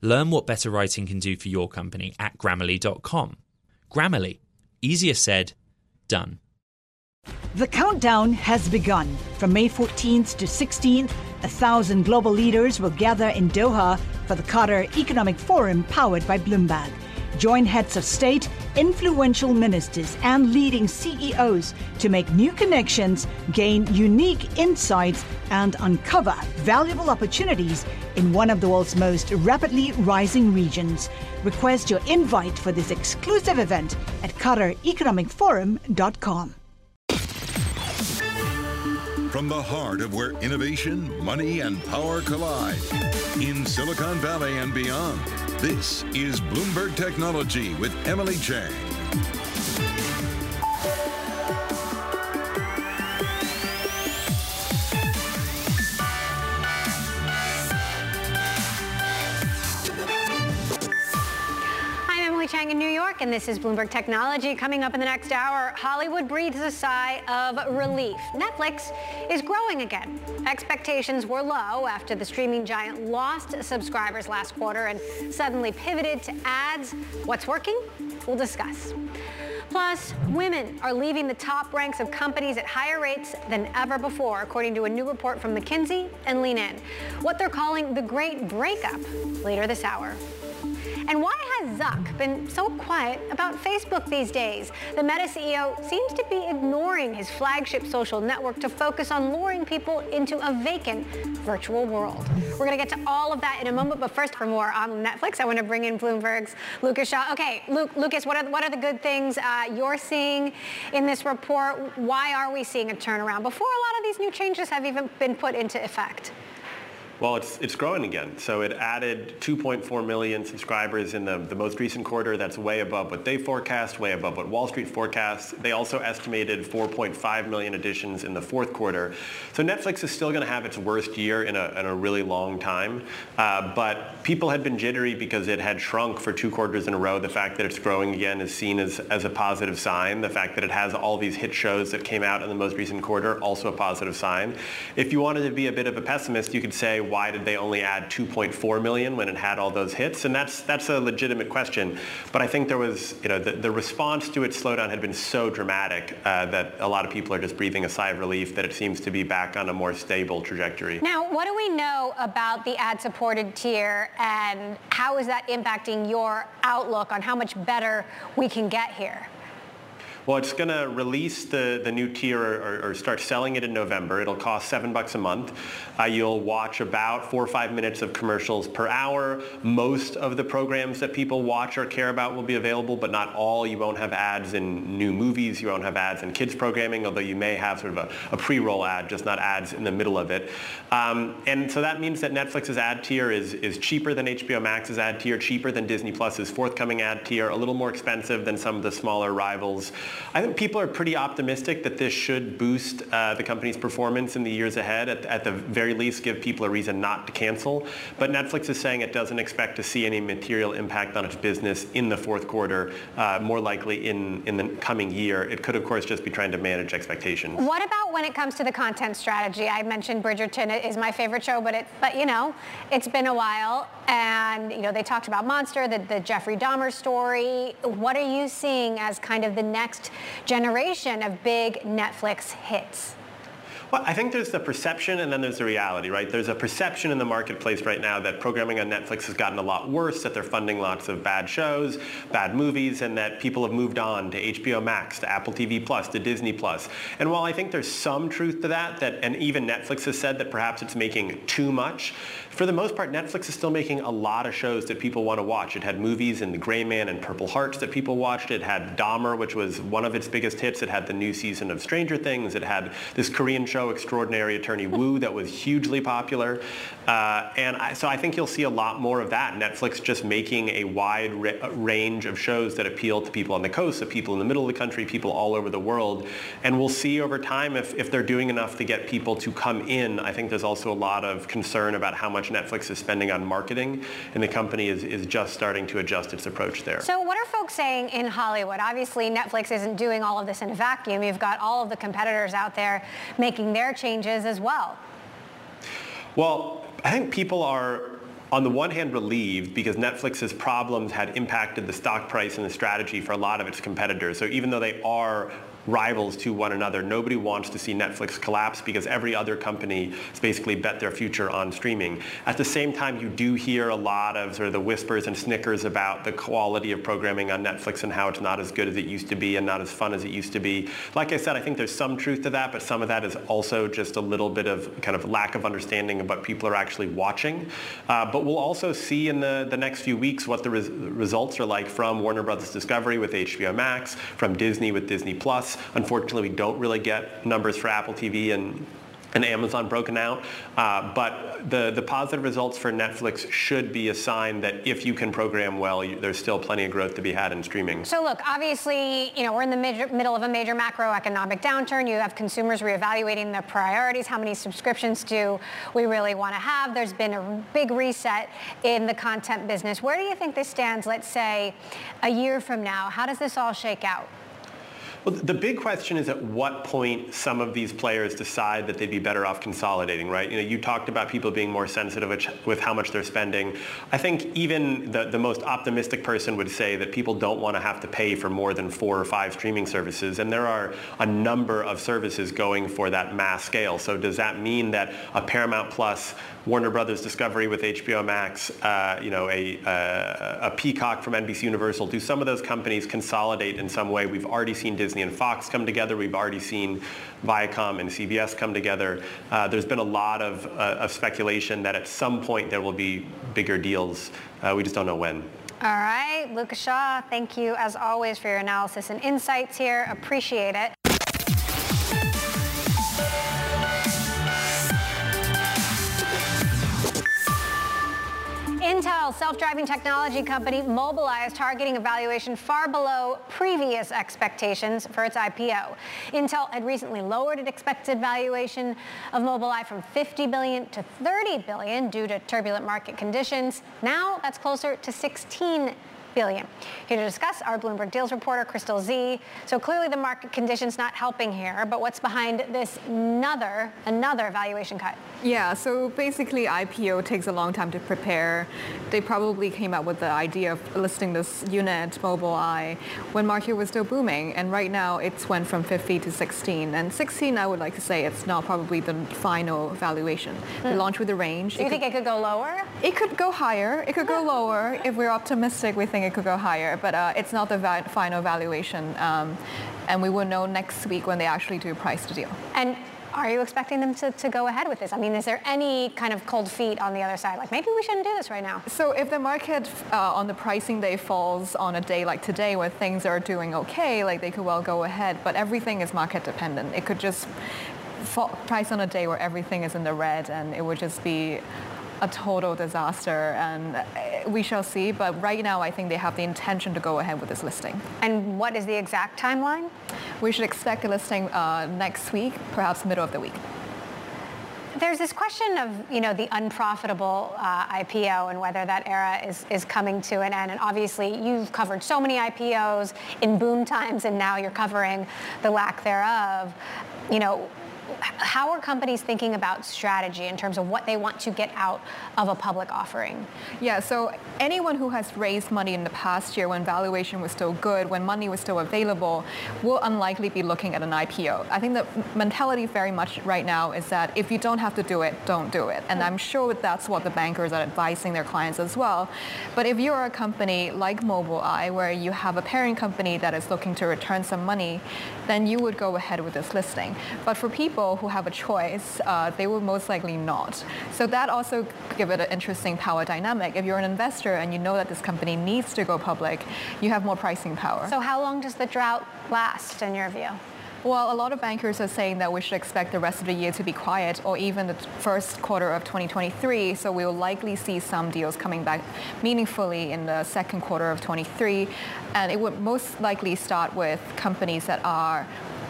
Learn what better writing can do for your company at grammarly.com. Grammarly, easier said, done. The countdown has begun. From May 14th to 16th, a thousand global leaders will gather in Doha for the Qatar Economic Forum powered by Bloomberg. Join heads of state, influential ministers, and leading CEOs to make new connections, gain unique insights, and uncover valuable opportunities in one of the world's most rapidly rising regions. Request your invite for this exclusive event at QatarEconomicForum.com. From the heart of where innovation, money, and power collide, in Silicon Valley and beyond, this is Bloomberg Technology with Emily Chang. York, and this is Bloomberg Technology. Coming up in the next hour, Hollywood breathes a sigh of relief. Netflix is growing again. Expectations were low after the streaming giant lost subscribers last quarter and suddenly pivoted to ads. What's working? We'll discuss. Plus, women are leaving the top ranks of companies at higher rates than ever before, according to a new report from McKinsey and Lean In. What they're calling the Great Breakup later this hour. And why has Zuck been so quiet about Facebook these days? The Meta CEO seems to be ignoring his flagship social network to focus on luring people into a vacant virtual world. We're going to get to all of that in a moment, but first, for more on Netflix, I want to bring in Bloomberg's Lucas Shaw. Okay, Luke, Lucas, what are, what are the good things uh, you're seeing in this report? Why are we seeing a turnaround before a lot of these new changes have even been put into effect? Well, it's, it's growing again. So it added 2.4 million subscribers in the, the most recent quarter. That's way above what they forecast, way above what Wall Street forecasts. They also estimated 4.5 million additions in the fourth quarter. So Netflix is still going to have its worst year in a, in a really long time. Uh, but people had been jittery because it had shrunk for two quarters in a row. The fact that it's growing again is seen as, as a positive sign. The fact that it has all these hit shows that came out in the most recent quarter, also a positive sign. If you wanted to be a bit of a pessimist, you could say, why did they only add 2.4 million when it had all those hits? And that's that's a legitimate question. But I think there was, you know, the, the response to its slowdown had been so dramatic uh, that a lot of people are just breathing a sigh of relief that it seems to be back on a more stable trajectory. Now, what do we know about the ad-supported tier, and how is that impacting your outlook on how much better we can get here? Well, it's going to release the, the new tier or, or, start selling it in November. It'll cost seven bucks a month. Uh, you'll watch about four or five minutes of commercials per hour. Most of the programs that people watch or care about will be available, but not all. You won't have ads in new movies. You won't have ads in kids programming, although you may have sort of a, a pre-roll ad, just not ads in the middle of it. Um, and so that means that Netflix's ad tier is, is cheaper than HBO Max's ad tier, cheaper than Disney Plus's forthcoming ad tier, a little more expensive than some of the smaller rivals. I think people are pretty optimistic that this should boost uh, the company's performance in the years ahead. At, at, the very least, give people a reason not to cancel. But Netflix is saying it doesn't expect to see any material impact on its business in the fourth quarter, uh, more likely in, in the coming year. It could, of course, just be trying to manage expectations. What about when it comes to the content strategy? I mentioned Bridgerton is my favorite show, but it, but you know, it's been a while, and you know they talked about Monster, the, the Jeffrey Dahmer story. What are you seeing as kind of the next generation of big Netflix hits? Well, I think there's the perception and then there's the reality, right? There's a perception in the marketplace right now that programming on Netflix has gotten a lot worse, that they're funding lots of bad shows, bad movies, and that people have moved on to HBO Max, to Apple TV Plus, to Disney Plus. And while I think there's some truth to that, that and even Netflix has said that perhaps it's making too much, for the most part, Netflix is still making a lot of shows that people want to watch. It had movies in The Gray Man and Purple Hearts that people watched. It had Dahmer, which was one of its biggest hits. It had the new season of Stranger Things. It had this Korean show Extraordinary Attorney Woo, that was hugely popular. Uh, and I, so I think you'll see a lot more of that. Netflix just making a wide ra- range of shows that appeal to people on the coast, to people in the middle of the country, people all over the world. And we'll see over time if, if they're doing enough to get people to come in. I think there's also a lot of concern about how much Netflix is spending on marketing, and the company is, is just starting to adjust its approach there. So what are folks saying in Hollywood? Obviously, Netflix isn't doing all of this in a vacuum. You've got all of the competitors out there making their changes as well. Well, I think people are on the one hand relieved because Netflix's problems had impacted the stock price and the strategy for a lot of its competitors. So even though they are rivals to one another. Nobody wants to see Netflix collapse because every other company has basically bet their future on streaming. At the same time, you do hear a lot of sort of the whispers and snickers about the quality of programming on Netflix and how it's not as good as it used to be and not as fun as it used to be. Like I said, I think there's some truth to that, but some of that is also just a little bit of kind of lack of understanding of what people are actually watching. Uh, but we'll also see in the, the next few weeks what the res- results are like from Warner Brothers Discovery with HBO Max, from Disney with Disney Plus, Unfortunately, we don't really get numbers for Apple TV and and Amazon broken out. Uh, but the, the positive results for Netflix should be a sign that if you can program well, you, there's still plenty of growth to be had in streaming. So look, obviously, you know, we're in the mid- middle of a major macroeconomic downturn. You have consumers reevaluating their priorities. How many subscriptions do we really want to have? There's been a big reset in the content business. Where do you think this stands, let's say, a year from now? How does this all shake out? Well, the big question is at what point some of these players decide that they'd be better off consolidating, right? You know, you talked about people being more sensitive with how much they're spending. I think even the, the most optimistic person would say that people don't want to have to pay for more than four or five streaming services, and there are a number of services going for that mass scale. So does that mean that a Paramount Plus Warner Brothers Discovery with HBO Max, uh, you know, a, uh, a Peacock from NBC Universal. Do some of those companies consolidate in some way? We've already seen Disney and Fox come together. We've already seen Viacom and CBS come together. Uh, there's been a lot of, uh, of, speculation that at some point there will be bigger deals. Uh, we just don't know when. All right, Lucas Shaw, thank you as always for your analysis and insights here. Appreciate it. Intel, self-driving technology company Mobileye is targeting a valuation far below previous expectations for its IPO. Intel had recently lowered its expected valuation of Mobileye from 50 billion to 30 billion due to turbulent market conditions. Now that's closer to 16 billion. Here to discuss our Bloomberg Deals reporter, Crystal Tse. So clearly the market conditions not helping here, but what's behind this another, another valuation cut? Yeah, so basically IPO takes a long time to prepare. They probably came up with the idea of listing this unit, Mobileye, when market was still booming. And right now it's went from 50 to 16. And 16, I would like to say it's not probably the final valuation. Hmm. They launched with a range. Do you it think could, it could go lower? It could go higher. It could go lower. If we're optimistic, we think it could go higher. But uh, it's not the va- final valuation. Um, and we will know next week when they actually do price the deal. And are you expecting them to, to go ahead with this? I mean, is there any kind of cold feet on the other side? Like maybe we shouldn't do this right now. So if the market uh, on the pricing day falls on a day like today where things are doing okay, like they could well go ahead, but everything is market dependent. It could just fall, price on a day where everything is in the red and it would just be a total disaster, and uh, we shall see. But right now, I think they have the intention to go ahead with this listing. And what is the exact timeline? We should expect a listing uh, next week, perhaps middle of the week. There's this question of, you know, the unprofitable uh, IPO and whether that era is, is coming to an end. And obviously, you've covered so many IPOs in boom times, and now you're covering the lack thereof. You know, how are companies thinking about strategy in terms of what they want to get out of a public offering? Yeah, so anyone who has raised money in the past year when valuation was still good, when money was still available, will unlikely be looking at an IPO. I think the mentality very much right now is that if you don't have to do it, don't do it. And I'm sure that's what the bankers are advising their clients as well. But if you're a company like Mobileye, where you have a parent company that is looking to return some money, then you would go ahead with this listing. But for people who have a choice, uh, they will most likely not. So that also give it an interesting power dynamic. If you're an investor and you know that this company needs to go public, you have more pricing power. So how long does the drought last in your view? Well, a lot of bankers are saying that we should expect the rest of the year to be quiet or even the first quarter of 2023. So we'll likely see some deals coming back meaningfully in the second quarter of 23. And it would most likely start with companies that are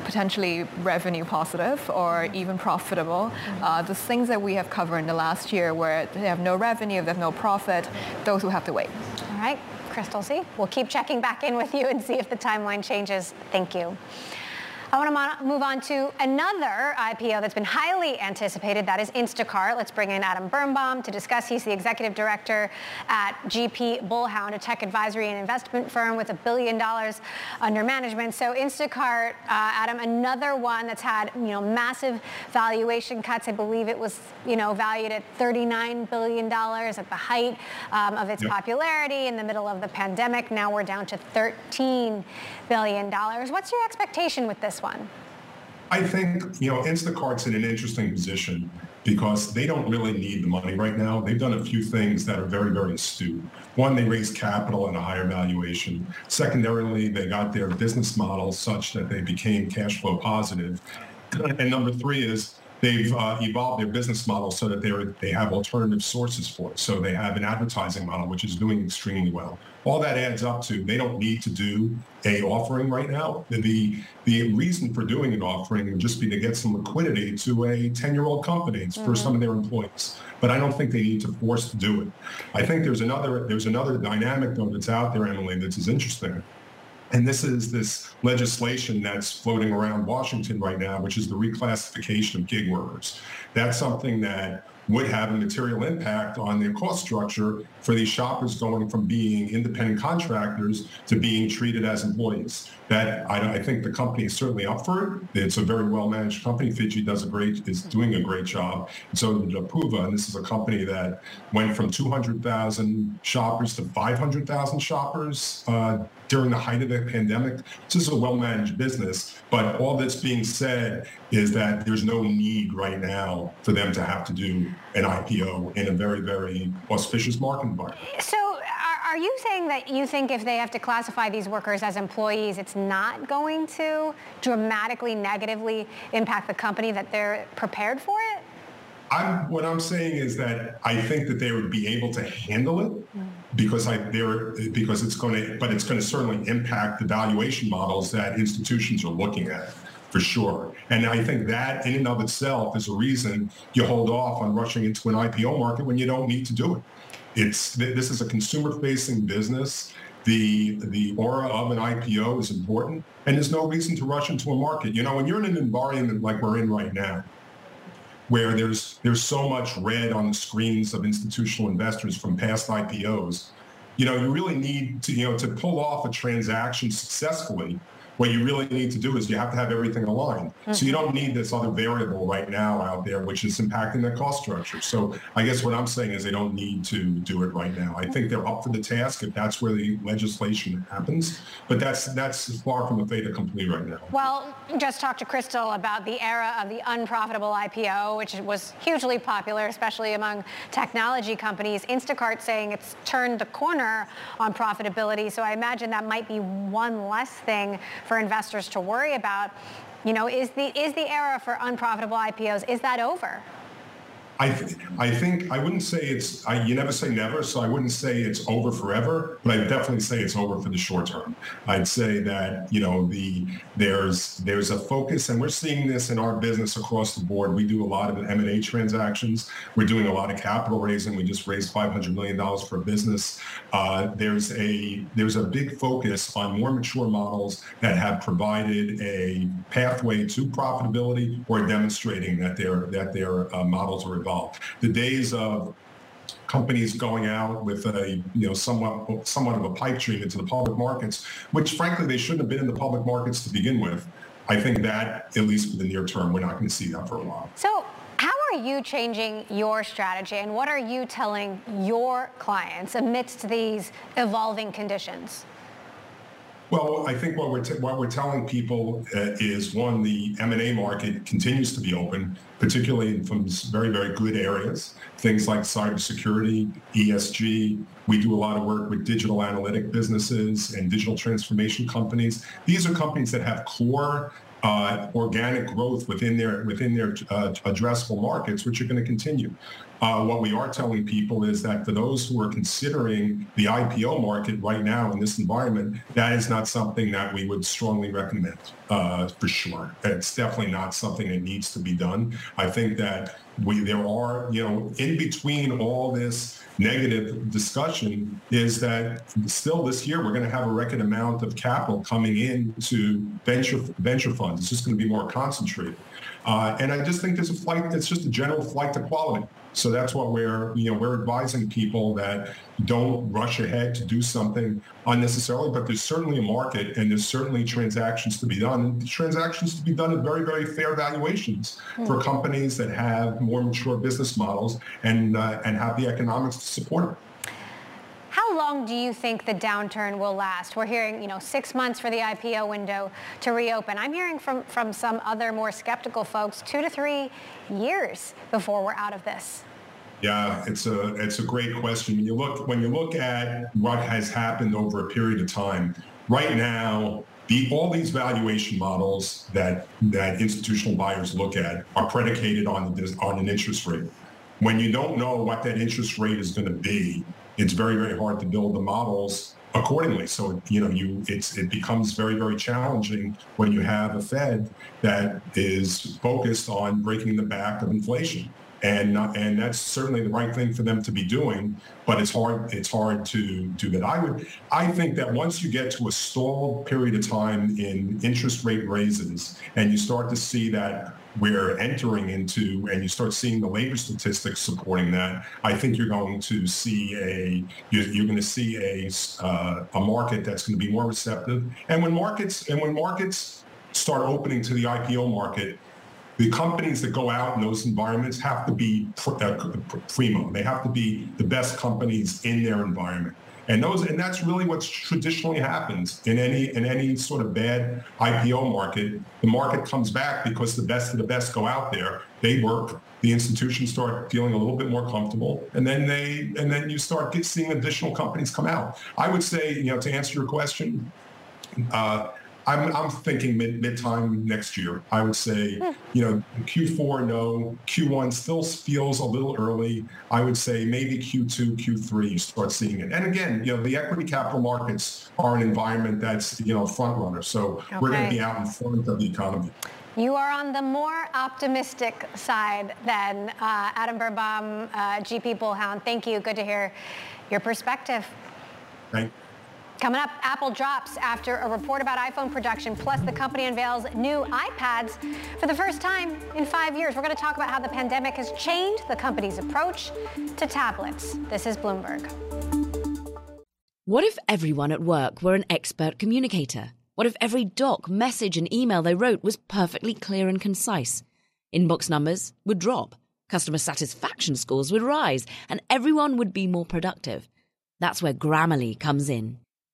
potentially revenue positive or even profitable. Uh, the things that we have covered in the last year where they have no revenue, they have no profit, those will have to wait. All right, Crystal Tse. We'll keep checking back in with you and see if the timeline changes. Thank you. I want to move on to another IPO that's been highly anticipated. That is Instacart. Let's bring in Adam Birnbaum to discuss. He's the executive director at GP Bullhound, a tech advisory and investment firm with a billion dollars under management. So Instacart, uh, Adam, another one that's had you know massive valuation cuts. I believe it was you know valued at 39 billion dollars at the height um, of its yep. popularity in the middle of the pandemic. Now we're down to 13 billion dollars. What's your expectation with this? one? I think, you know, Instacart's in an interesting position because they don't really need the money right now. They've done a few things that are very, very astute. One, they raised capital at a higher valuation. Secondarily, they got their business model such that they became cash flow positive. And number three is they've uh, evolved their business model so that they they have alternative sources for it. So they have an advertising model which is doing extremely well. All that adds up to they don't need to do a offering right now. The the reason for doing an offering would just be to get some liquidity to a 10-year-old company mm-hmm. for some of their employees. But I don't think they need to force to do it. I think there's another there's another dynamic though that's out there, Emily, that's as interesting. And this is this legislation that's floating around Washington right now, which is the reclassification of gig workers. That's something that would have a material impact on their cost structure for these shoppers going from being independent contractors to being treated as employees. That I, I think the company is certainly up for it. It's a very well managed company. Fidji does a great is doing a great job. And so did Apoorva, and this is a company that went from 200,000 shoppers to 500,000 shoppers uh, during the height of the pandemic. This is a well-managed business, but all that's being said is that there's no need right now for them to have to do an IPO in a very, very auspicious market environment. So are you saying that you think if they have to classify these workers as employees, it's not going to dramatically negatively impact the company that they're prepared for it? I'm, what I'm saying is that I think that they would be able to handle it because I there because it's going to, but it's going to certainly impact the valuation models that institutions are looking at for sure. And I think that in and of itself is a reason you hold off on rushing into an IPO market when you don't need to do it. It's this is a consumer-facing business. The the aura of an IPO is important, and there's no reason to rush into a market. You know, when you're in an environment like we're in right now, where there's there's so much red on the screens of institutional investors from past IPOs, you know, you really need to, you know, to pull off a transaction successfully what you really need to do is you have to have everything aligned. Mm-hmm. So you don't need this other variable right now out there, which is impacting the cost structure. So I guess what I'm saying is they don't need to do it right now. I think they're up for the task if that's where the legislation happens. But that's that's far from a fait accompli right now. Well, just talk to Crystal about the era of the unprofitable IPO, which was hugely popular, especially among technology companies. Instacart saying it's turned the corner on profitability. So I imagine that might be one less thing for investors to worry about. You know, is the is the era for unprofitable IPOs is that over? I, th- I think I wouldn't say it's I, you never say never, so I wouldn't say it's over forever, but I definitely say it's over for the short term. I'd say that you know the there's there's a focus, and we're seeing this in our business across the board. We do a lot of M and A transactions. We're doing a lot of capital raising. We just raised 500 million dollars for a business. Uh, there's a there's a big focus on more mature models that have provided a pathway to profitability or demonstrating that their that their uh, models are The days of companies going out with a you know somewhat somewhat of a pipe dream into the public markets, which frankly they shouldn't have been in the public markets to begin with. I think that at least for the near term, we're not going to see that for a while. So. How are you changing your strategy and what are you telling your clients amidst these evolving conditions? Well, I think what we're t- what we're telling people uh, is one, the M and A market continues to be open, particularly from very very good areas, things like cybersecurity, ESG. We do a lot of work with digital analytic businesses and digital transformation companies. These are companies that have core uh, organic growth within their within their uh, addressable markets, which are going to continue. Uh, what we are telling people is that for those who are considering the IPO market right now in this environment, that is not something that we would strongly recommend uh, for sure. It's definitely not something that needs to be done. I think that we there are you know in between all this negative discussion is that still this year we're going to have a record amount of capital coming in to venture venture funds. It's just going to be more concentrated. Uh, and I just think there's a flight, it's just a general flight to quality. So that's what we're, you know, we're advising people that don't rush ahead to do something unnecessarily, but there's certainly a market and there's certainly transactions to be done. And transactions to be done at very, very fair valuations mm. for companies that have more mature business models and, uh, and have the economics to support them. How long do you think the downturn will last? We're hearing, you know, six months for the IPO window to reopen. I'm hearing from, from some other more skeptical folks, two to three years before we're out of this. Yeah, it's a it's a great question. When you look when you look at what has happened over a period of time, right now, the, all these valuation models that that institutional buyers look at are predicated on on an interest rate. When you don't know what that interest rate is going to be, it's very very hard to build the models accordingly. So you know you it's it becomes very very challenging when you have a Fed that is focused on breaking the back of inflation and and that's certainly the right thing for them to be doing. But it's hard it's hard to do that. I would I think that once you get to a stalled period of time in interest rate raises, and you start to see that we're entering into, and you start seeing the labor statistics supporting that, I think you're going to see a you're, going to see a uh, a market that's going to be more receptive. And when markets and when markets start opening to the IPO market, the companies that go out in those environments have to be uh, primo. They have to be the best companies in their environment. And those, and that's really what traditionally happens in any in any sort of bad IPO market. The market comes back because the best of the best go out there. They work. The institutions start feeling a little bit more comfortable, and then they and then you start seeing additional companies come out. I would say, you know, to answer your question, uh, I'm, I'm thinking mid mid time next year. I would say, hmm. you know, Q4 no, Q1 still feels a little early. I would say maybe Q2, Q3 you start seeing it. And again, you know, the equity capital markets are an environment that's you know front runner. So okay. we're going to be out in front of the economy. You are on the more optimistic side than uh, Adam Birnbaum, uh, GP Bullhound. Thank you. Good to hear your perspective. Thank Coming up, Apple drops after a report about iPhone production, plus the company unveils new iPads for the first time in five years. We're going to talk about how the pandemic has changed the company's approach to tablets. This is Bloomberg. What if everyone at work were an expert communicator? What if every doc, message, and email they wrote was perfectly clear and concise? Inbox numbers would drop, customer satisfaction scores would rise, and everyone would be more productive. That's where Grammarly comes in.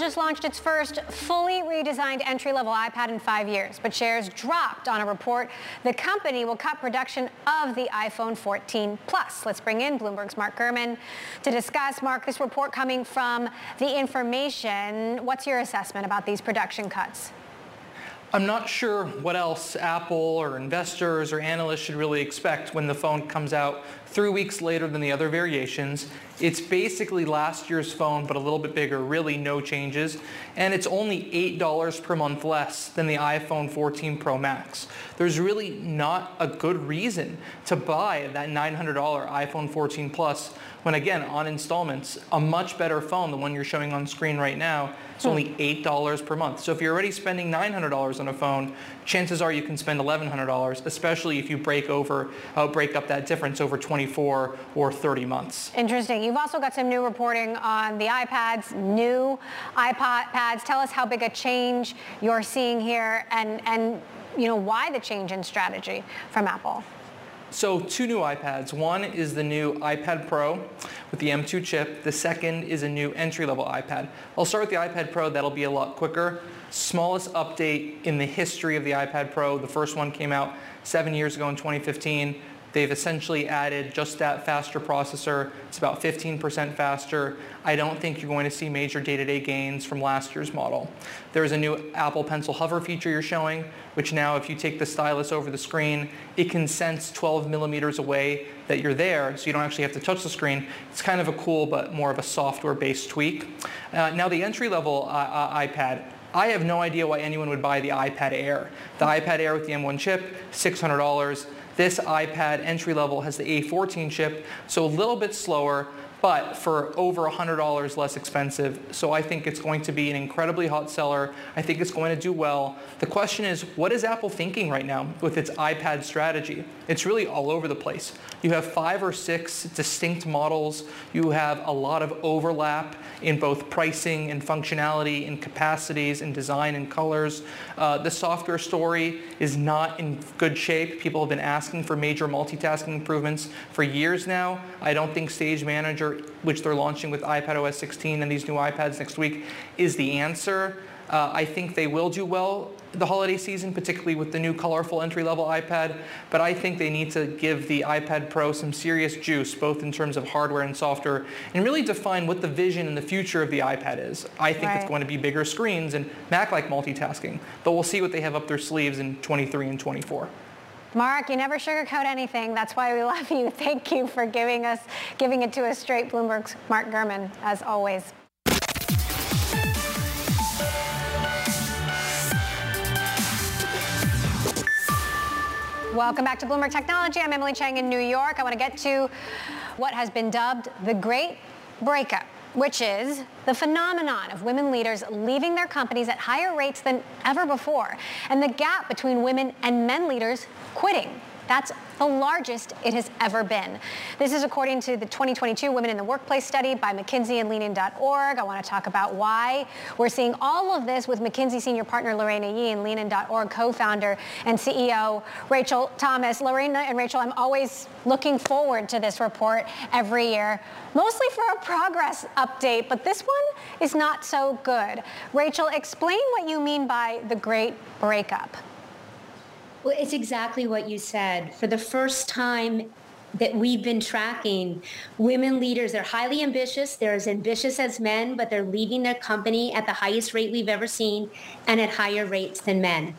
just launched its first fully redesigned entry-level iPad in five years, but shares dropped on a report the company will cut production of the iPhone 14 Plus. Let's bring in Bloomberg's Mark Gurman to discuss. Mark, this report coming from The Information. What's your assessment about these production cuts? I'm not sure what else Apple or investors or analysts should really expect when the phone comes out three weeks later than the other variations. It's basically last year's phone, but a little bit bigger, really no changes. And it's only $8 per month less than the iPhone 14 Pro Max. There's really not a good reason to buy that $900 iPhone 14 Plus when again, on installments, a much better phone, the one you're showing on screen right now, it's hmm. only $8 per month. So if you're already spending $900 on a phone, chances are you can spend $1,100, especially if you break over, uh, break up that difference over 24 or 30 months. Interesting. You've also got some new reporting on the iPads, new iPads. Tell us how big a change you're seeing here and, and you know, why the change in strategy from Apple. So two new iPads. One is the new iPad Pro with the M2 chip. The second is a new entry-level iPad. I'll start with the iPad Pro. That'll be a lot quicker. Smallest update in the history of the iPad Pro. The first one came out seven years ago in 2015. They've essentially added just that faster processor. It's about 15% faster. I don't think you're going to see major day-to-day gains from last year's model. There's a new Apple Pencil Hover feature you're showing, which now if you take the stylus over the screen, it can sense 12 millimeters away that you're there, so you don't actually have to touch the screen. It's kind of a cool but more of a software-based tweak. Uh, now the entry-level uh, uh, iPad, I have no idea why anyone would buy the iPad Air. The iPad Air with the M1 chip, $600. This iPad entry level has the A14 chip, so a little bit slower, but for over $100 less expensive. So I think it's going to be an incredibly hot seller. I think it's going to do well. The question is, what is Apple thinking right now with its iPad strategy? It's really all over the place. You have five or six distinct models. You have a lot of overlap in both pricing and functionality and capacities and design and colors. Uh, the software story is not in good shape. People have been asking for major multitasking improvements for years now. I don't think Stage Manager, which they're launching with iPadOS 16 and these new iPads next week, is the answer. Uh, I think they will do well the holiday season, particularly with the new colorful entry-level iPad, but I think they need to give the iPad Pro some serious juice, both in terms of hardware and software, and really define what the vision and the future of the iPad is. I think right. it's going to be bigger screens and Mac-like multitasking, but we'll see what they have up their sleeves in 23 and 24. Mark, you never sugarcoat anything. That's why we love you. Thank you for giving us, giving it to us straight. Bloomberg's Mark Gurman, as always. Welcome back to Bloomberg Technology. I'm Emily Chang in New York. I want to get to what has been dubbed the Great Breakup, which is the phenomenon of women leaders leaving their companies at higher rates than ever before, and the gap between women and men leaders quitting. That's the largest it has ever been. This is according to the 2022 Women in the Workplace study by McKinsey and Leanin.org. I want to talk about why we're seeing all of this with McKinsey senior partner Lareina Yee and Leanin.org co-founder and CEO Rachel Thomas. Lareina and Rachel, I'm always looking forward to this report every year, mostly for a progress update, but this one is not so good. Rachel, explain what you mean by the great breakup. Well, it's exactly what you said. For the first time that we've been tracking, women leaders, they're highly ambitious. They're as ambitious as men, but they're leaving their company at the highest rate we've ever seen and at higher rates than men.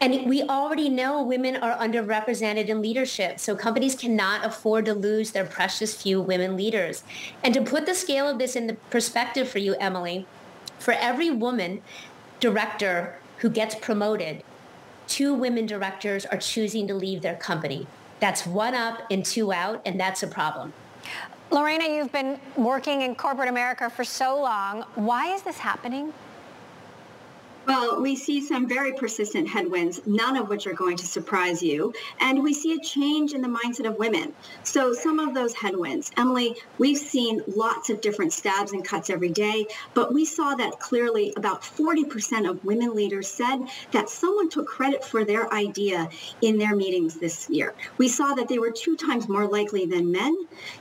And we already know women are underrepresented in leadership, so companies cannot afford to lose their precious few women leaders. And to put the scale of this in the perspective for you, Emily, for every woman director who gets promoted, two women directors are choosing to leave their company. That's one up and two out, and that's a problem. Lareina, you've been working in corporate America for so long. Why is this happening? Well, we see some very persistent headwinds, none of which are going to surprise you. And we see a change in the mindset of women. So some of those headwinds, Emily, we've seen lots of different stabs and cuts every day, but we saw that clearly about 40% of women leaders said that someone took credit for their idea in their meetings this year. We saw that they were two times more likely than men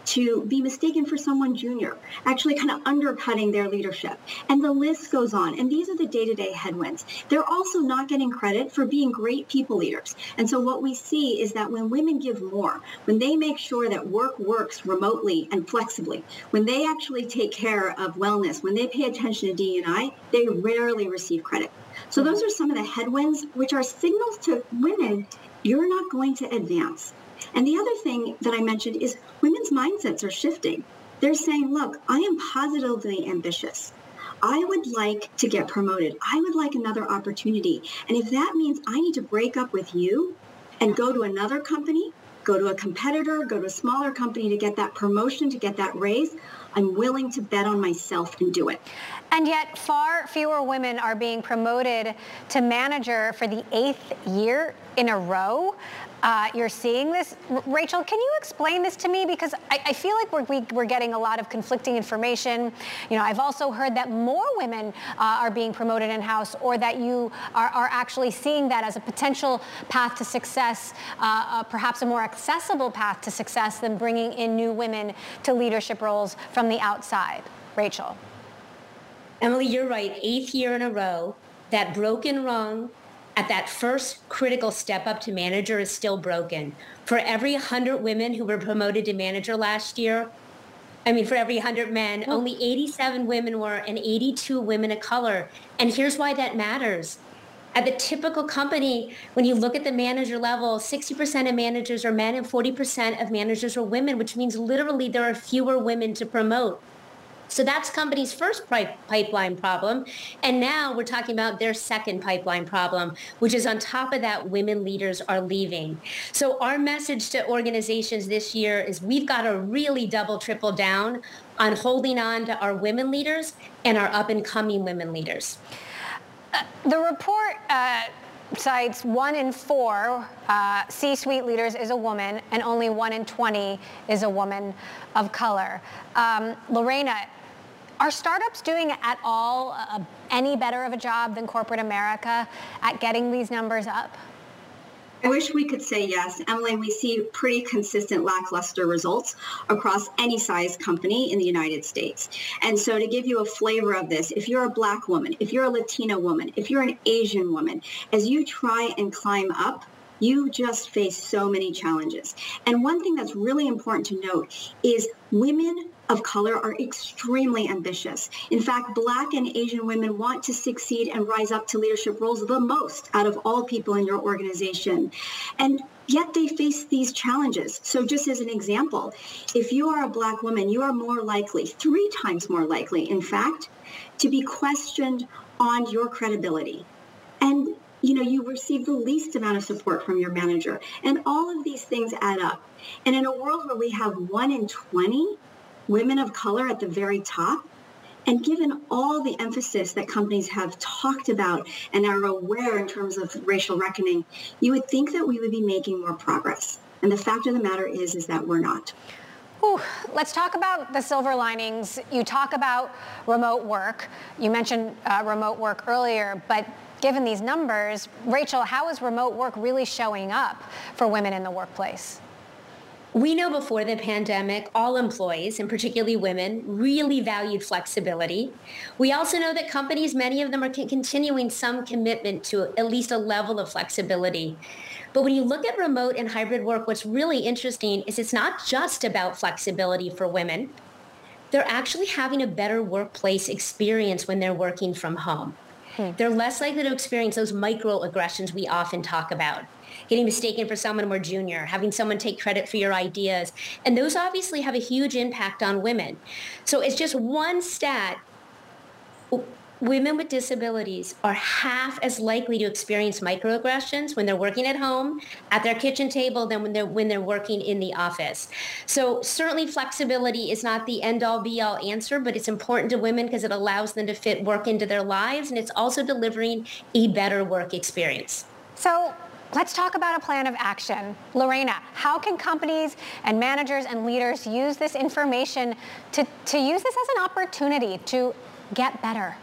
to be mistaken for someone junior, actually kind of undercutting their leadership. And the list goes on. And these are the day-to-day headwinds headwinds. They're also not getting credit for being great people leaders. And so what we see is that when women give more, when they make sure that work works remotely and flexibly, when they actually take care of wellness, when they pay attention to D&I, they rarely receive credit. So those are some of the headwinds, which are signals to women, you're not going to advance. And the other thing that I mentioned is women's mindsets are shifting. They're saying, look, I am positively ambitious. I would like to get promoted. I would like another opportunity. And if that means I need to break up with you and go to another company, go to a competitor, go to a smaller company to get that promotion, to get that raise, I'm willing to bet on myself and do it. And yet far fewer women are being promoted to manager for the eighth year in a row uh, you're seeing this. R- Rachel, can you explain this to me? Because I, I feel like we're, we, are getting a lot of conflicting information. You know, I've also heard that more women uh, are being promoted in-house or that you are, are, actually seeing that as a potential path to success, uh, uh, perhaps a more accessible path to success than bringing in new women to leadership roles from the outside. Rachel. Emily, you're right. Eighth year in a row, that broken rung at that first critical step up to manager is still broken. For every 100 women who were promoted to manager last year, I mean, for every 100 men, oh. only 87 women were and 82 women of color. And here's why that matters. At the typical company, when you look at the manager level, 60% of managers are men and 40% of managers are women, which means literally there are fewer women to promote. So that's company's first pipeline problem. And now we're talking about their second pipeline problem, which is on top of that, women leaders are leaving. So our message to organizations this year is we've got to really double, triple down on holding on to our women leaders and our up and coming women leaders. Uh, the report uh, cites one in four uh, C-suite leaders is a woman and only one in 20 is a woman of color. Um, Lareina, are startups doing at all uh, any better of a job than corporate America at getting these numbers up? I wish we could say yes. Emily, we see pretty consistent lackluster results across any size company in the United States. And so to give you a flavor of this, if you're a black woman, if you're a Latina woman, if you're an Asian woman, as you try and climb up, you just face so many challenges. And one thing that's really important to note is women of color are extremely ambitious. In fact, Black and Asian women want to succeed and rise up to leadership roles the most out of all people in your organization. And yet they face these challenges. So just as an example, if you are a Black woman, you are more likely, three times more likely, in fact, to be questioned on your credibility. And you know, you receive the least amount of support from your manager. And all of these things add up. And in a world where we have one in 20 women of color at the very top. And given all the emphasis that companies have talked about and are aware in terms of racial reckoning, you would think that we would be making more progress. And the fact of the matter is, is that we're not. Ooh, let's talk about the silver linings. You talk about remote work. You mentioned uh, remote work earlier, but given these numbers, Rachel, how is remote work really showing up for women in the workplace? We know before the pandemic, all employees, and particularly women, really valued flexibility. We also know that companies, many of them are continuing some commitment to at least a level of flexibility. But when you look at remote and hybrid work, what's really interesting is it's not just about flexibility for women. They're actually having a better workplace experience when they're working from home. Hmm. They're less likely to experience those microaggressions we often talk about getting mistaken for someone more junior, having someone take credit for your ideas. And those obviously have a huge impact on women. So it's just one stat. Women with disabilities are half as likely to experience microaggressions when they're working at home at their kitchen table than when they're when they're working in the office. So certainly flexibility is not the end all be all answer, but it's important to women because it allows them to fit work into their lives and it's also delivering a better work experience. So Let's talk about a plan of action. Lareina, how can companies and managers and leaders use this information to, to use this as an opportunity to get better?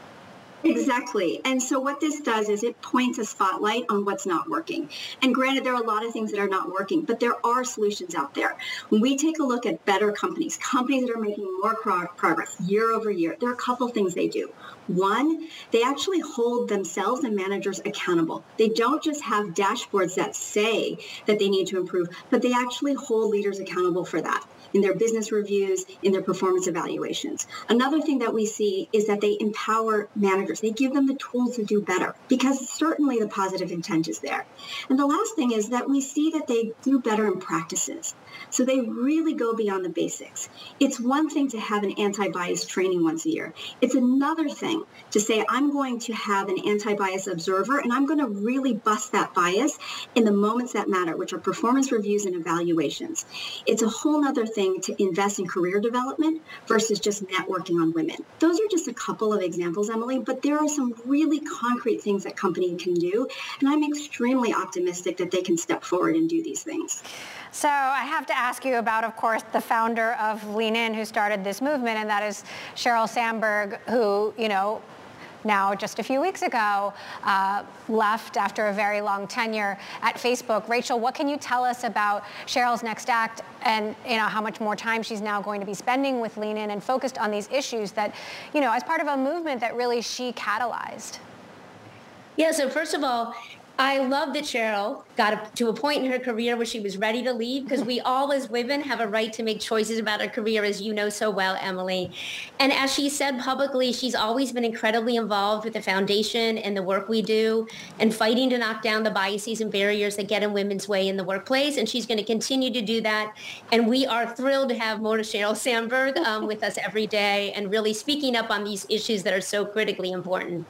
Exactly. And so what this does is it points a spotlight on what's not working. And granted, there are a lot of things that are not working, but there are solutions out there. When we take a look at better companies, companies that are making more pro- progress year over year, there are a couple things they do. One, they actually hold themselves and managers accountable. They don't just have dashboards that say that they need to improve, but they actually hold leaders accountable for that in their business reviews, in their performance evaluations. Another thing that we see is that they empower managers. They give them the tools to do better because certainly the positive intent is there. And the last thing is that we see that they do better in practices. So they really go beyond the basics. It's one thing to have an anti-bias training once a year. It's another thing to say, I'm going to have an anti-bias observer and I'm going to really bust that bias in the moments that matter, which are performance reviews and evaluations. It's a whole other thing to invest in career development versus just networking on women. Those are just a couple of examples, Emily, but there are some really concrete things that companies can do. And I'm extremely optimistic that they can step forward and do these things. So I have to ask you about, of course, the founder of Lean In who started this movement, and that is Sheryl Sandberg, who, you know, now just a few weeks ago uh, left after a very long tenure at Facebook. Rachel, what can you tell us about Sheryl's next act and you know how much more time she's now going to be spending with Lean In and focused on these issues that, you know, as part of a movement that really she catalyzed? Yeah, so first of all, I love that Sheryl got to a point in her career where she was ready to leave because we all as women have a right to make choices about our career, as you know so well, Emily. And as she said publicly, she's always been incredibly involved with the foundation and the work we do and fighting to knock down the biases and barriers that get in women's way in the workplace. And she's going to continue to do that. And we are thrilled to have more to Sheryl Sandberg um, with us every day and really speaking up on these issues that are so critically important.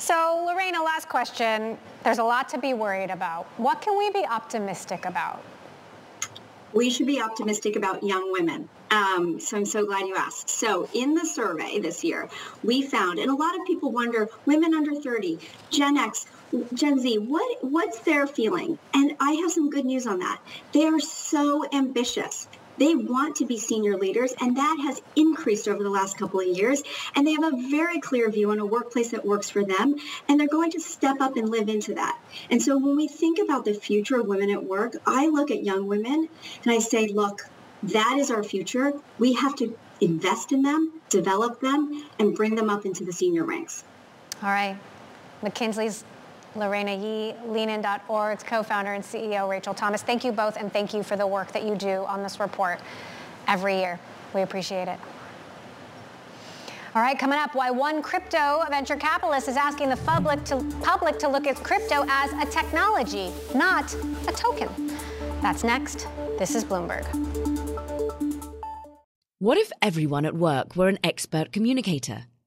So, Lareina, last question. There's a lot to be worried about. What can we be optimistic about? We should be optimistic about young women. Um, so I'm so glad you asked. So in the survey this year, we found, and a lot of people wonder, women under 30, Gen X, Gen Z, what what's their feeling? And I have some good news on that. They are so ambitious. They want to be senior leaders, and that has increased over the last couple of years. And they have a very clear view on a workplace that works for them, and they're going to step up and live into that. And so when we think about the future of women at work, I look at young women and I say, look, that is our future. We have to invest in them, develop them, and bring them up into the senior ranks. All right. McKinsey's Lareina Yee, leanin.org's co-founder and CEO Rachel Thomas. Thank you both and thank you for the work that you do on this report every year. We appreciate it. All right, coming up, why one crypto venture capitalist is asking the public to, public to look at crypto as a technology, not a token. That's next. This is Bloomberg. What if everyone at work were an expert communicator?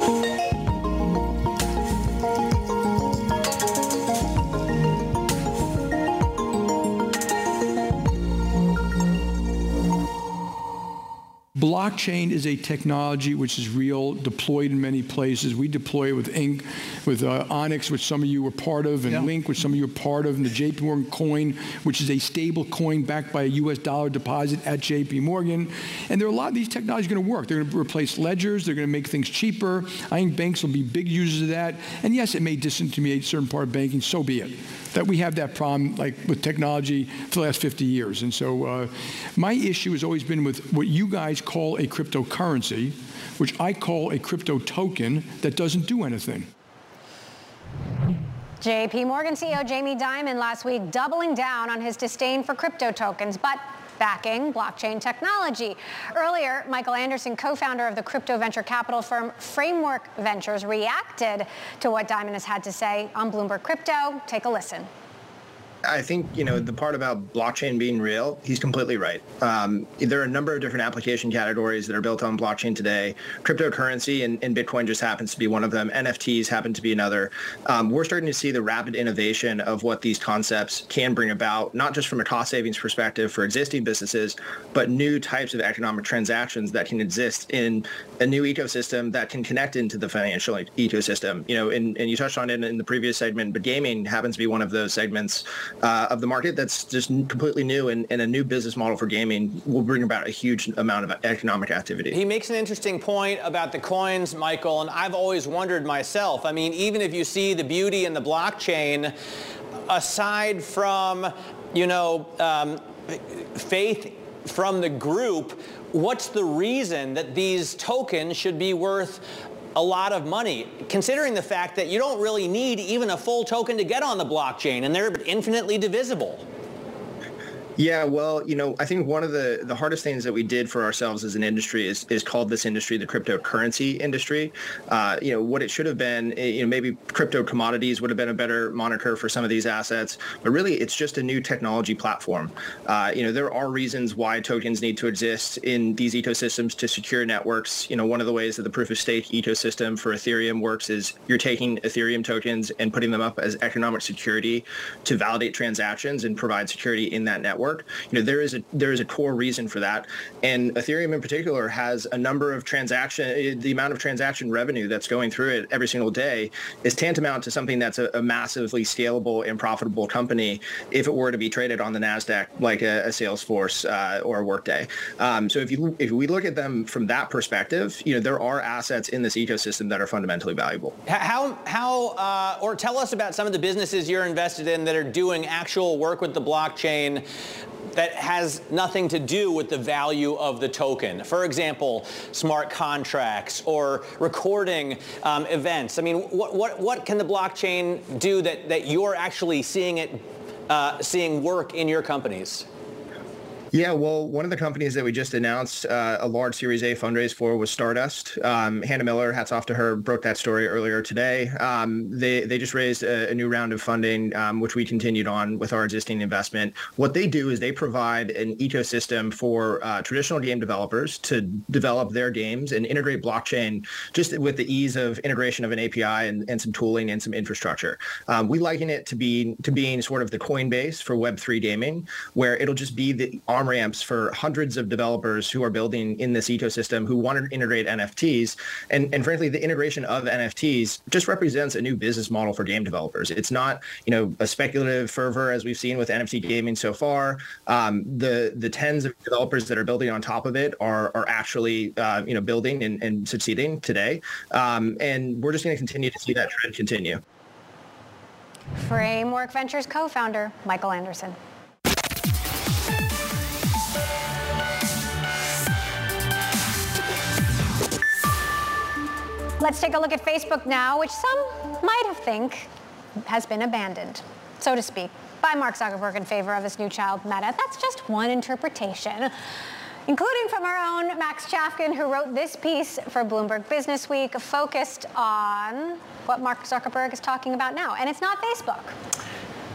Thank you. Blockchain is a technology which is real, deployed in many places. We deploy it with Ink, with uh, Onyx, which some of you were part of, and yeah. Link, which some of you are part of, and the JP Morgan coin, which is a stable coin backed by a US dollar deposit at JP Morgan. And there are a lot of these technologies going to work. They're going to replace ledgers. They're going to make things cheaper. I think banks will be big users of that. And yes, it may disintermediate certain part of banking. So be it that we have that problem like with technology for the last 50 years. And so uh, my issue has always been with what you guys call a cryptocurrency, which I call a crypto token that doesn't do anything. JP Morgan CEO Jamie Dimon last week doubling down on his disdain for crypto tokens, but backing blockchain technology. Earlier, Michael Anderson, co-founder of the crypto venture capital firm Framework Ventures, reacted to what Dimon has had to say on Bloomberg Crypto. Take a listen. I think you know the part about blockchain being real. He's completely right. Um, there are a number of different application categories that are built on blockchain today. Cryptocurrency and, and Bitcoin just happens to be one of them. NFTs happen to be another. Um, we're starting to see the rapid innovation of what these concepts can bring about, not just from a cost savings perspective for existing businesses, but new types of economic transactions that can exist in a new ecosystem that can connect into the financial ecosystem. You know, and, and you touched on it in the previous segment, but gaming happens to be one of those segments uh, of the market that's just completely new and, and, a new business model for gaming will bring about a huge amount of economic activity. He makes an interesting point about the coins, Michael, and I've always wondered myself. I mean, even if you see the beauty in the blockchain, aside from, you know, um, faith from the group, what's the reason that these tokens should be worth a lot of money, considering the fact that you don't really need even a full token to get on the blockchain, and they're infinitely divisible. Yeah, well, you know, I think one of the, the hardest things that we did for ourselves as an industry is, is called this industry the cryptocurrency industry. Uh, you know, what it should have been, eh, you know, maybe crypto commodities would have been a better moniker for some of these assets, but really it's just a new technology platform. Uh, you know, there are reasons why tokens need to exist in these ecosystems to secure networks. You know, one of the ways that the proof of stake ecosystem for Ethereum works is you're taking Ethereum tokens and putting them up as economic security to validate transactions and provide security in that network You know, there is a there is a core reason for that, and Ethereum in particular has a number of transaction. The amount of transaction revenue that's going through it every single day is tantamount to something that's a, a massively scalable and profitable company if it were to be traded on the Nasdaq like a, a Salesforce uh, or a Workday. Um, so if you if we look at them from that perspective, you know, there are assets in this ecosystem that are fundamentally valuable. How how uh, or tell us about some of the businesses you're invested in that are doing actual work with the blockchain that has nothing to do with the value of the token. For example, smart contracts or recording um, events. I mean, what, what, what can the blockchain do that, that you're actually seeing it, uh, seeing work in your companies? Yeah, well, one of the companies that we just announced uh, a large Series A fundraise for was Stardust. Um, Hannah Miller, hats off to her, broke that story earlier today. Um, they they just raised a, a, new round of funding, um, which we continued on with our existing investment. What they do is they provide an ecosystem for uh, traditional game developers to develop their games and integrate blockchain just with the ease of integration of an API and, and some tooling and some infrastructure. Um, we liken it to be to being sort of the Coinbase for Web3 gaming, where it'll just be the on ramps for hundreds of developers who are building in this ecosystem who want to integrate NFTs. And, and frankly, the integration of NFTs just represents a new business model for game developers. It's not, you know, a speculative fervor as we've seen with NFT gaming so far. Um, the the tens of developers that are building on top of it are are actually, uh, you know, building and, and succeeding today. Um, and we're just going to continue to see that trend continue. Framework Ventures co-founder Michael Anderson. Let's take a look at Facebook now, which some might have think has been abandoned, so to speak, by Mark Zuckerberg in favor of his new child, Meta. That's just one interpretation. including from our own Max Chafkin, who wrote this piece for Bloomberg Business Week, focused on what Mark Zuckerberg is talking about now. And it's not Facebook.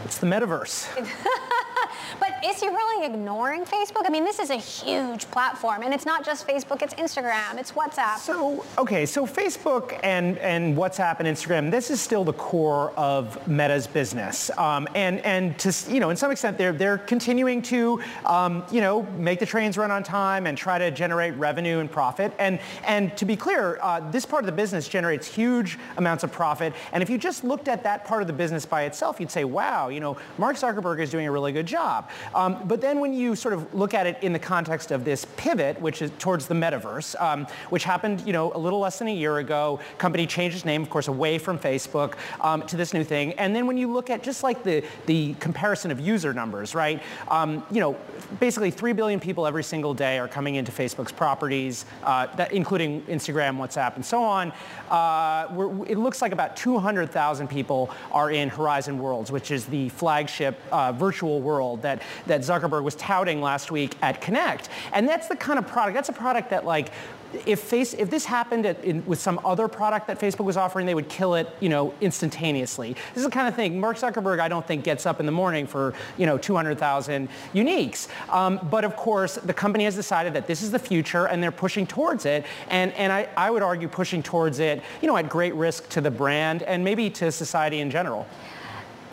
It's the metaverse. but is he really ignoring Facebook? I mean, this is a huge platform, and it's not just Facebook, it's Instagram, it's WhatsApp. So, okay, so Facebook and, and WhatsApp and Instagram, this is still the core of Meta's business. Um, and, and to, you know, in some extent, they're, they're continuing to, um, you know, make the trains run on time and try to generate revenue and profit. And, and to be clear, uh, this part of the business generates huge amounts of profit. And if you just looked at that part of the business by itself, you'd say, wow, you know, Mark Zuckerberg is doing a really good job. Um, but then when you sort of look at it in the context of this pivot, which is towards the metaverse, um, which happened, you know, a little less than a year ago, company changed its name, of course, away from Facebook um, to this new thing. And then when you look at just like the, the comparison of user numbers, right? Um, you know, basically 3 billion people every single day are coming into Facebook's properties, uh, that, including Instagram, WhatsApp, and so on. Uh, it looks like about 200,000 people are in Horizon Worlds, which is the flagship uh, virtual world that, that Zuckerberg was touting last week at Connect. And that's the kind of product, that's a product that like if, face, if this happened at, in, with some other product that Facebook was offering, they would kill it, you know, instantaneously. This is the kind of thing Mark Zuckerberg, I don't think, gets up in the morning for, you know, 200,000 uniques. Um, but of course, the company has decided that this is the future, and they're pushing towards it. And, and I, I would argue pushing towards it, you know, at great risk to the brand and maybe to society in general.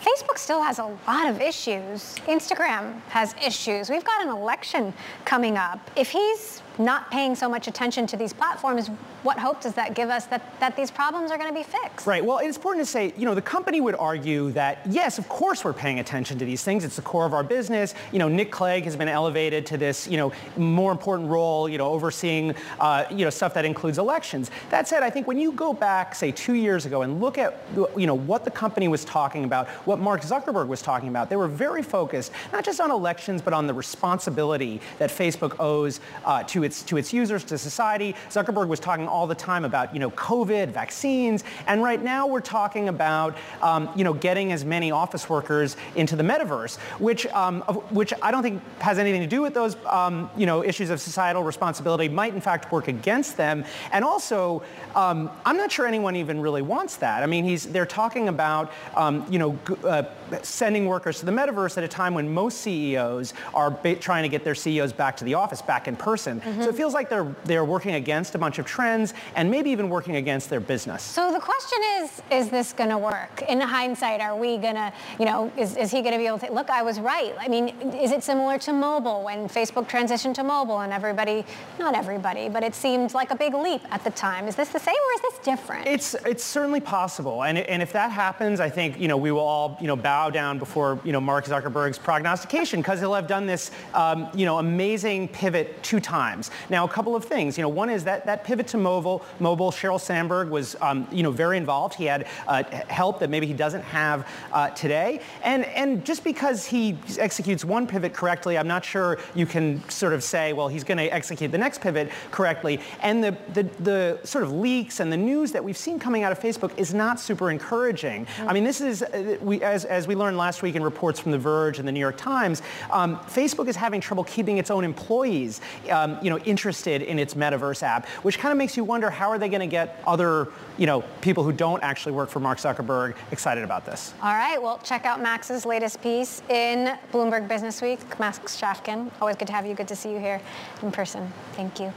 Facebook still has a lot of issues. Instagram has issues. We've got an election coming up. If he's not paying so much attention to these platforms, what hope does that give us that, that these problems are going to be fixed? Right. Well, it's important to say, you know, the company would argue that, yes, of course we're paying attention to these things. It's the core of our business. You know, Nick Clegg has been elevated to this, you know, more important role, you know, overseeing, uh, you know, stuff that includes elections. That said, I think when you go back, say, two years ago and look at, you know, what the company was talking about, what Mark Zuckerberg was talking about, they were very focused, not just on elections, but on the responsibility that Facebook owes uh, to its to its users, to society. Zuckerberg was talking all the time about you know COVID, vaccines, and right now we're talking about um, you know getting as many office workers into the metaverse, which um, which I don't think has anything to do with those um, you know issues of societal responsibility. Might in fact work against them, and also um, I'm not sure anyone even really wants that. I mean, he's they're talking about um, you know uh, sending workers to the metaverse at a time when most CEOs are trying to get their CEOs back to the office, back in person. Mm-hmm. So it feels like they're they're working against a bunch of trends and maybe even working against their business. So the question is, is this going to work? In hindsight, are we going to, you know, is, is he going to be able to, look, I was right. I mean, is it similar to mobile when Facebook transitioned to mobile and everybody, not everybody, but it seemed like a big leap at the time. Is this the same or is this different? It's, it's certainly possible. And, and if that happens, I think, you know, we will all, you know, bow down before, you know, Mark Zuckerberg's prognostication because he'll have done this, um, you know, amazing pivot two times. Now, a couple of things. You know, one is that that pivot to mobile, mobile, Sheryl Sandberg was, um, you know, very involved. He had uh, help that maybe he doesn't have uh, today. And and just because he executes one pivot correctly, I'm not sure you can sort of say, well, he's going to execute the next pivot correctly. And the, the the sort of leaks and the news that we've seen coming out of Facebook is not super encouraging. Mm-hmm. I mean, this is uh, we as as we learned last week in reports from The Verge and the New York Times, um, Facebook is having trouble keeping its own employees, um, you know, interested in its metaverse app, which kind of makes you wonder how are they going to get other, you know, people who don't actually work for Mark Zuckerberg excited about this. All right. Well, check out Max's latest piece in Bloomberg Business Week. Max Chafkin, always good to have you. Good to see you here in person. Thank you.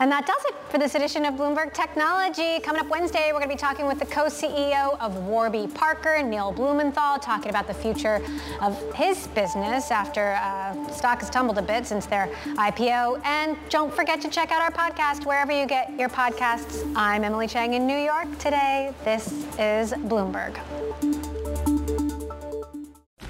And that does it for this edition of Bloomberg Technology. Coming up Wednesday, we're going to be talking with the co-CEO of Warby Parker, Neil Blumenthal, talking about the future of his business after uh, stock has tumbled a bit since their IPO. And don't forget to check out our podcast wherever you get your podcasts. I'm Emily Chang in New York. Today, this is Bloomberg.